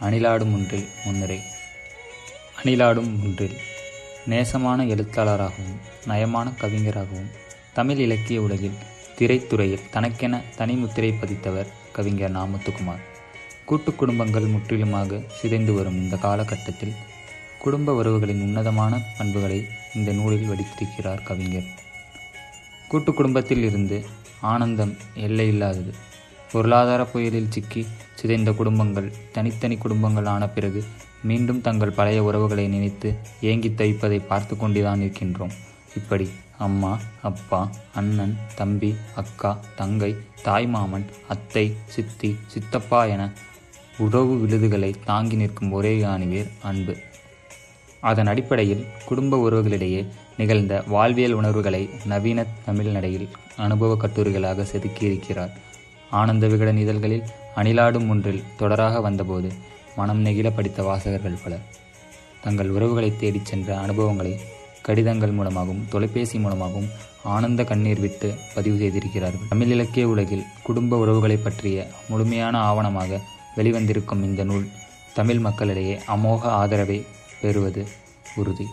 அணிலாடும் ஒன்றில் முன்னுரை அணிலாடும் ஒன்றில் நேசமான எழுத்தாளராகவும் நயமான கவிஞராகவும் தமிழ் இலக்கிய உலகில் திரைத்துறையில் தனக்கென தனிமுத்திரை பதித்தவர் கவிஞர் நாமத்துக்குமார். கூட்டு குடும்பங்கள் முற்றிலுமாக சிதைந்து வரும் இந்த காலகட்டத்தில் குடும்ப உறவுகளின் உன்னதமான பண்புகளை இந்த நூலில் வடித்திருக்கிறார் கவிஞர். கூட்டு குடும்பத்தில் இருந்து ஆனந்தம் எல்லையில்லாதது. பொருளாதார புயலில் சிக்கி சிதைந்த குடும்பங்கள் தனித்தனி குடும்பங்கள் ஆன பிறகு மீண்டும் தங்கள் பழைய உறவுகளை நினைத்து ஏங்கி தவிப்பதை பார்த்து கொண்டுதான் இருக்கின்றோம். இப்படி அம்மா அப்பா அண்ணன் தம்பி அக்கா தங்கை தாய்மாமன் அத்தை சித்தி சித்தப்பா என உறவு விழுதுகளை தாங்கி நிற்கும் ஒரே ஆணிவேர் அன்பு. அதன் அடிப்படையில் குடும்ப உறவுகளிடையே நிகழ்ந்த வாழ்வியல் உணர்வுகளை நவீன தமிழ் நடையில் அனுபவ கட்டுரைகளாக செதுக்கியிருக்கிறார். ஆனந்த விகடன் இதழ்களில் அணிலாடும் ஒன்றில் தொடராக வந்தபோது மனம் நெகிழ படித்த வாசகர்கள் பலர். தங்கள் உறவுகளை தேடிச் சென்ற அனுபவங்களை கடிதங்கள் மூலமாகவும் தொலைபேசி மூலமாகவும் ஆனந்த கண்ணீர் விட்டு பதிவு செய்திருக்கிறார்கள். தமிழ் இலக்கிய உலகில் குடும்ப உறவுகளை பற்றிய முழுமையான ஆவணமாக வெளிவந்திருக்கும் இந்த நூல் தமிழ் மக்களிடையே அமோக ஆதரவை பெறுவது உறுதி.